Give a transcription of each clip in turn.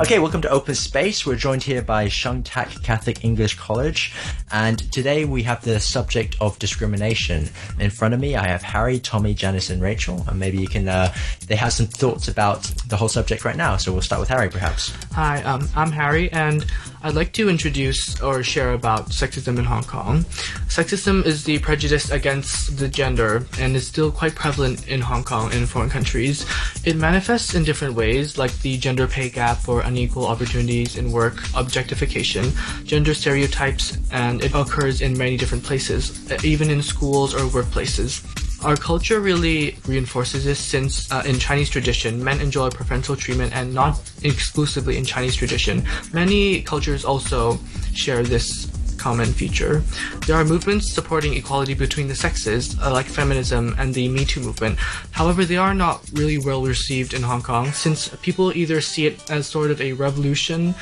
Okay, welcome to Open Space. We're joined here by Shung Tak Catholic English College, and today we have the subject of discrimination. In front of me, I have Harry, Tommy, Janice, and Rachel, and maybe you can. Uh, they have some thoughts about the whole subject right now. So we'll start with Harry, perhaps. Hi, um, I'm Harry, and I'd like to introduce or share about sexism in Hong Kong. Sexism is the prejudice against the gender and is still quite prevalent in Hong Kong and foreign countries. It manifests in different ways, like the gender pay gap or unequal opportunities in work, objectification, gender stereotypes, and it occurs in many different places, even in schools or workplaces. Our culture really reinforces this since uh, in Chinese tradition, men enjoy preferential treatment and not exclusively in Chinese tradition. Many cultures also share this common feature. There are movements supporting equality between the sexes, uh, like feminism and the Me Too movement. However, they are not really well received in Hong Kong since people either see it as sort of a revolution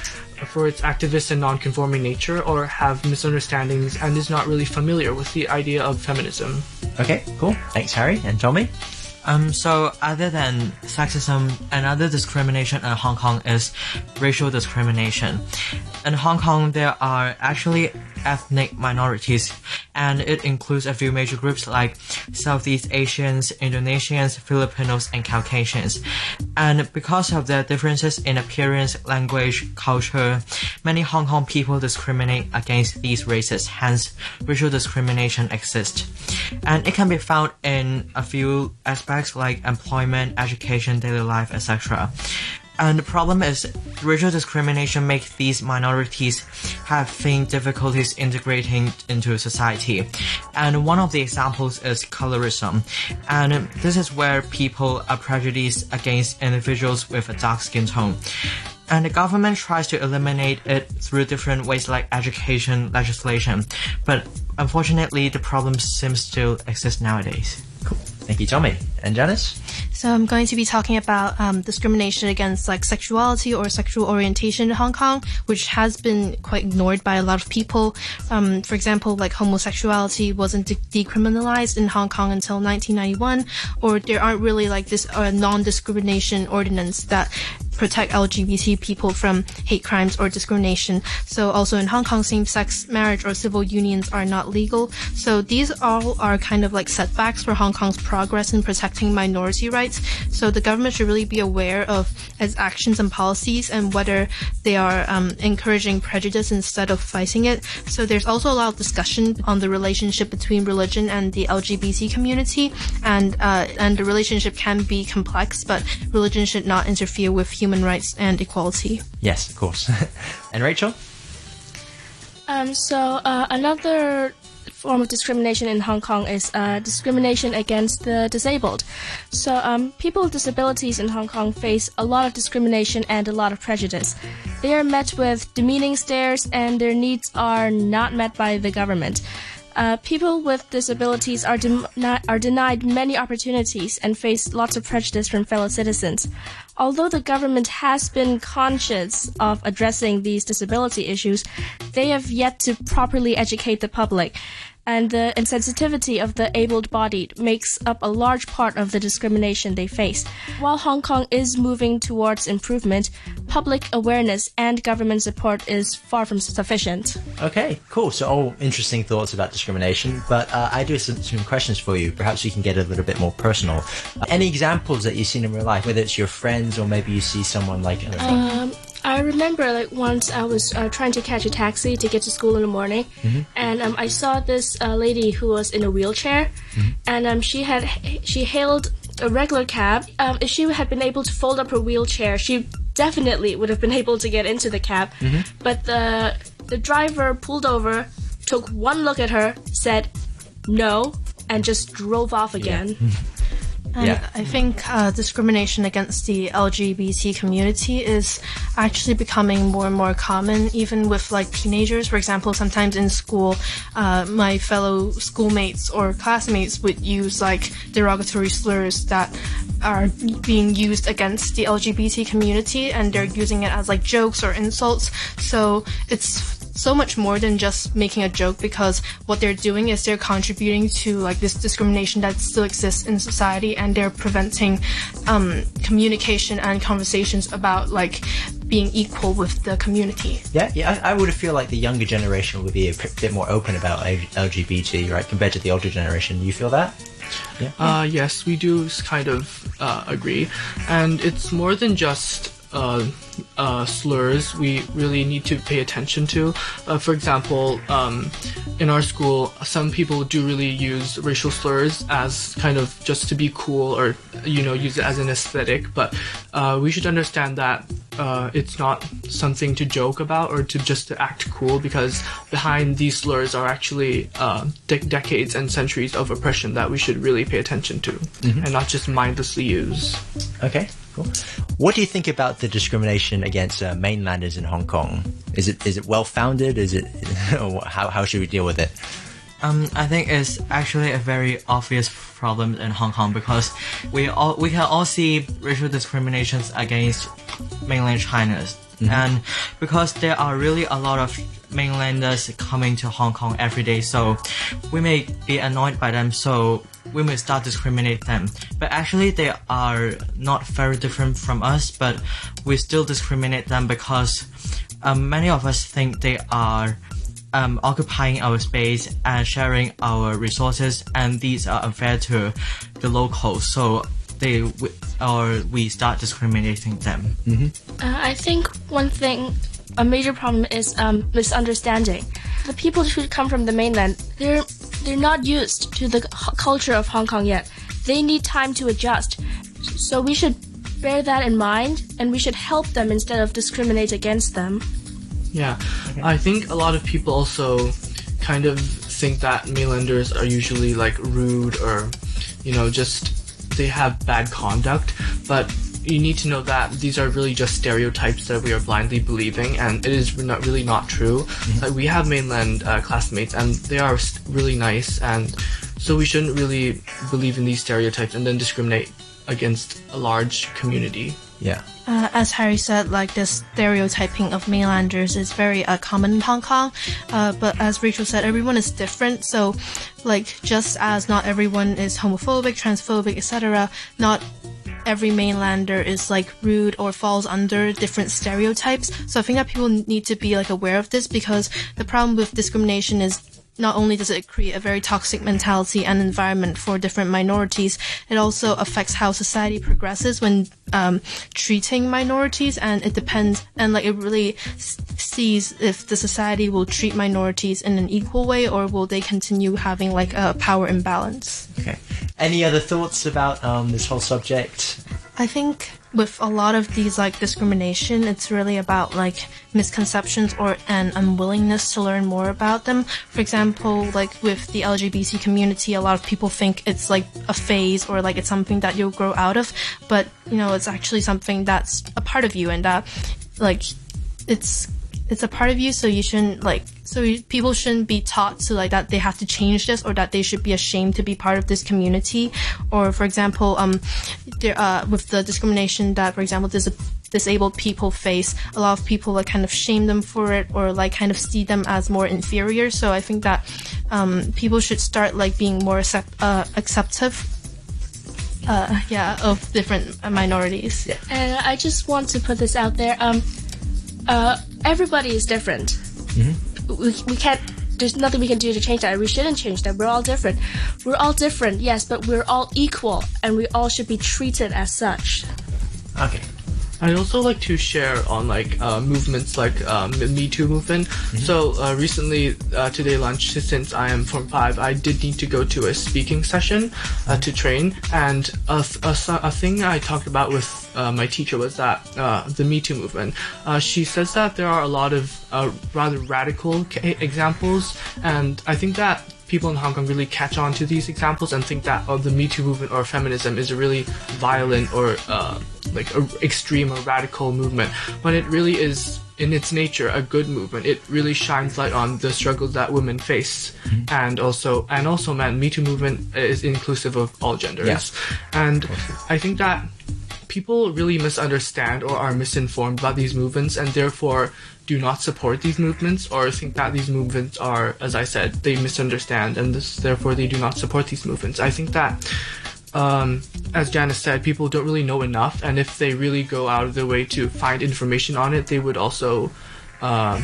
for its activist and non-conforming nature or have misunderstandings and is not really familiar with the idea of feminism. Okay, cool. Thanks, Harry and Tommy. Um, so other than sexism, another discrimination in Hong Kong is racial discrimination. In Hong Kong, there are actually ethnic minorities, and it includes a few major groups like Southeast Asians, Indonesians, Filipinos, and Caucasians. And because of their differences in appearance, language, culture, many Hong Kong people discriminate against these races, hence racial discrimination exists. And it can be found in a few aspects like employment, education, daily life, etc. And the problem is racial discrimination makes these minorities having difficulties integrating into society. And one of the examples is colorism. And this is where people are prejudiced against individuals with a dark skin tone. And the government tries to eliminate it through different ways like education, legislation. But unfortunately, the problem seems to exist nowadays. Cool. Thank you, Tommy. And Janice? So I'm going to be talking about um, discrimination against like sexuality or sexual orientation in Hong Kong, which has been quite ignored by a lot of people. Um, for example, like homosexuality wasn't de- decriminalized in Hong Kong until 1991, or there aren't really like this uh, non-discrimination ordinance that protect LGBT people from hate crimes or discrimination. So also in Hong Kong, same-sex marriage or civil unions are not legal. So these all are kind of like setbacks for Hong Kong's progress in protecting minority rights. So the government should really be aware of its actions and policies and whether they are um, encouraging prejudice instead of fighting it. So there's also a lot of discussion on the relationship between religion and the LGBT community, and uh, and the relationship can be complex, but religion should not interfere with human human rights and equality. Yes, of course. and Rachel? Um, so uh, another form of discrimination in Hong Kong is uh, discrimination against the disabled. So um, people with disabilities in Hong Kong face a lot of discrimination and a lot of prejudice. They are met with demeaning stares and their needs are not met by the government. Uh, people with disabilities are, de- are denied many opportunities and face lots of prejudice from fellow citizens. Although the government has been conscious of addressing these disability issues, they have yet to properly educate the public and the insensitivity of the able-bodied makes up a large part of the discrimination they face. While Hong Kong is moving towards improvement, public awareness and government support is far from sufficient. Okay, cool. So all interesting thoughts about discrimination, but uh, I do have some, some, questions for you. Perhaps we can get a little bit more personal. Uh, any examples that you've seen in real life, whether it's your friends or maybe you see someone like um, I remember like once I was uh, trying to catch a taxi to get to school in the morning, mm-hmm. and um, I saw this uh, lady who was in a wheelchair, mm-hmm. and um, she had she hailed a regular cab. Um, if she had been able to fold up her wheelchair, she definitely would have been able to get into the cab. Mm-hmm. But the the driver pulled over, took one look at her, said no, and just drove off again. Yeah. Yeah. I think uh, discrimination against the LGBT community is actually becoming more and more common, even with like teenagers. For example, sometimes in school, uh, my fellow schoolmates or classmates would use like derogatory slurs that are being used against the LGBT community, and they're using it as like jokes or insults. So it's so much more than just making a joke because what they're doing is they're contributing to like this discrimination that still exists in society and they're preventing um, communication and conversations about like being equal with the community. Yeah, yeah. I, I would feel like the younger generation would be a p- bit more open about LGBT, right, compared to the older generation. You feel that? Yeah. Uh, yes, we do kind of uh, agree, and it's more than just uh, uh, slurs. We really need to pay attention to. Uh, for example, um, in our school, some people do really use racial slurs as kind of just to be cool or you know use it as an aesthetic. But uh, we should understand that uh, it's not something to joke about or to just to act cool because behind these slurs are actually uh, de- decades and centuries of oppression that we should really pay attention to and not just mindlessly use. Okay, cool. What do you think about the discrimination against uh, mainlanders in Hong Kong? Is it is it well founded? Is it how how should we deal with it? Um, I think it's actually a very obvious problem in Hong Kong because we all we can all see racial discriminations against mainland China's, and because there are really a lot of mainlanders coming to Hong Kong every day, so we may be annoyed by them, so we may start discriminate them. But actually, they are not very different from us, but we still discriminate them because um, many of us think they are um, occupying our space and sharing our resources, and these are unfair to the locals. So they w- or we start discriminating them. Uh, I think one thing, a major problem is um, misunderstanding. The people who come from the mainland, they're they're not used to the culture of Hong Kong yet. They need time to adjust. So we should bear that in mind, and we should help them instead of discriminate against them. Yeah, I think a lot of people also kind of think that mainlanders are usually like rude or, you know, just they have bad conduct. But you need to know that these are really just stereotypes that we are blindly believing, and it is not really not true. Like we have mainland uh, classmates, and they are really nice, and so we shouldn't really believe in these stereotypes and then discriminate against a large community. Yeah. Uh, as Harry said, like this stereotyping of mainlanders is very uh, common in Hong Kong. Uh, but as Rachel said, everyone is different. So, like, just as not everyone is homophobic, transphobic, etc., not every mainlander is like rude or falls under different stereotypes. So I think that people need to be like aware of this because the problem with discrimination is not only does it create a very toxic mentality and environment for different minorities, it also affects how society progresses when um, treating minorities, and it depends, and like it really s- sees if the society will treat minorities in an equal way or will they continue having like a power imbalance. Okay. Any other thoughts about um, this whole subject? I think with a lot of these like discrimination, it's really about like misconceptions or an unwillingness to learn more about them. For example, like with the LGBT community, a lot of people think it's like a phase or like it's something that you'll grow out of, but you know, it's actually something that's a part of you and that like it's it's a part of you so you shouldn't like so you, people shouldn't be taught to like that they have to change this or that they should be ashamed to be part of this community or for example um there uh with the discrimination that for example dis- disabled people face a lot of people like kind of shame them for it or like kind of see them as more inferior so i think that um people should start like being more accept- uh, acceptive uh yeah of different minorities yeah And I just want to put this out there. Um, uh, everybody is different. Mm-hmm. We, we can't. There's nothing we can do to change that. We shouldn't change that. We're all different. We're all different, yes, but we're all equal, and we all should be treated as such. Okay. I'd also like to share on like uh, movements like um, the Me Too movement. So uh, recently, uh, today lunch, since I am Form Five, I did need to go to a speaking session uh, to train, and a, a, a thing I talked about with uh, my teacher was that uh, the Me Too movement. Uh, she says that there are a lot of uh, rather radical ca- examples, and I think that people in Hong Kong really catch on to these examples and think that oh, the Me Too movement or feminism is a really violent or uh, like a extreme or radical movement, when it really is in its nature a good movement. It really shines light on the struggles that women face, mm-hmm. and also and also, man, Me Too movement is inclusive of all genders, Yeah. and I think that people really misunderstand or are misinformed about these movements and therefore do not support these movements or think that these movements are, as I said, they misunderstand and this, therefore they do not support these movements. I think that, um, as Janice said, people don't really know enough, and if they really go out of their way to find information on it, they would also um,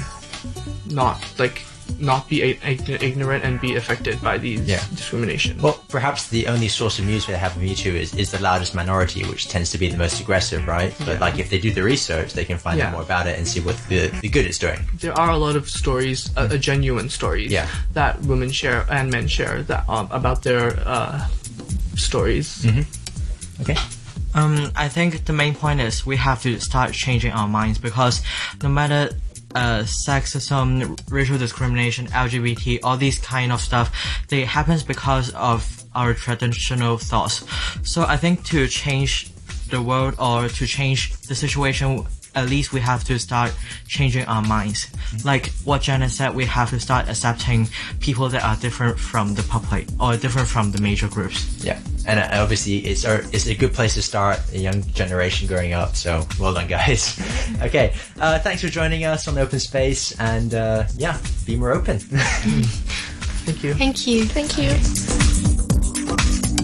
not like not be a- ign- ignorant and be affected by these Yeah. discrimination. Well, perhaps the only source of news they have from YouTube is, is the loudest minority, which tends to be the most aggressive, right? But like if they do the research, they can find Yeah. out more about it and see what the, the good it's doing. there are a lot of stories, uh, uh, genuine stories, Yeah. that women share and men share that um, about their uh, stories. Okay. Um, I think the main point is we have to start changing our minds because no matter uh, sexism, racial discrimination, LGBT, all these kind of stuff, they happens because of our traditional thoughts. So I think to change the world or to change the situation, at least we have to start changing our minds. Like what Janice said, we have to start accepting people that are different from the public or different from the major groups. Yeah, and uh, obviously it's a, it's a good place to start a young generation growing up. So well done, guys. okay, uh, thanks for joining us on the Open Space, and uh, yeah, be more open. Thank you. Thank you. Thank you.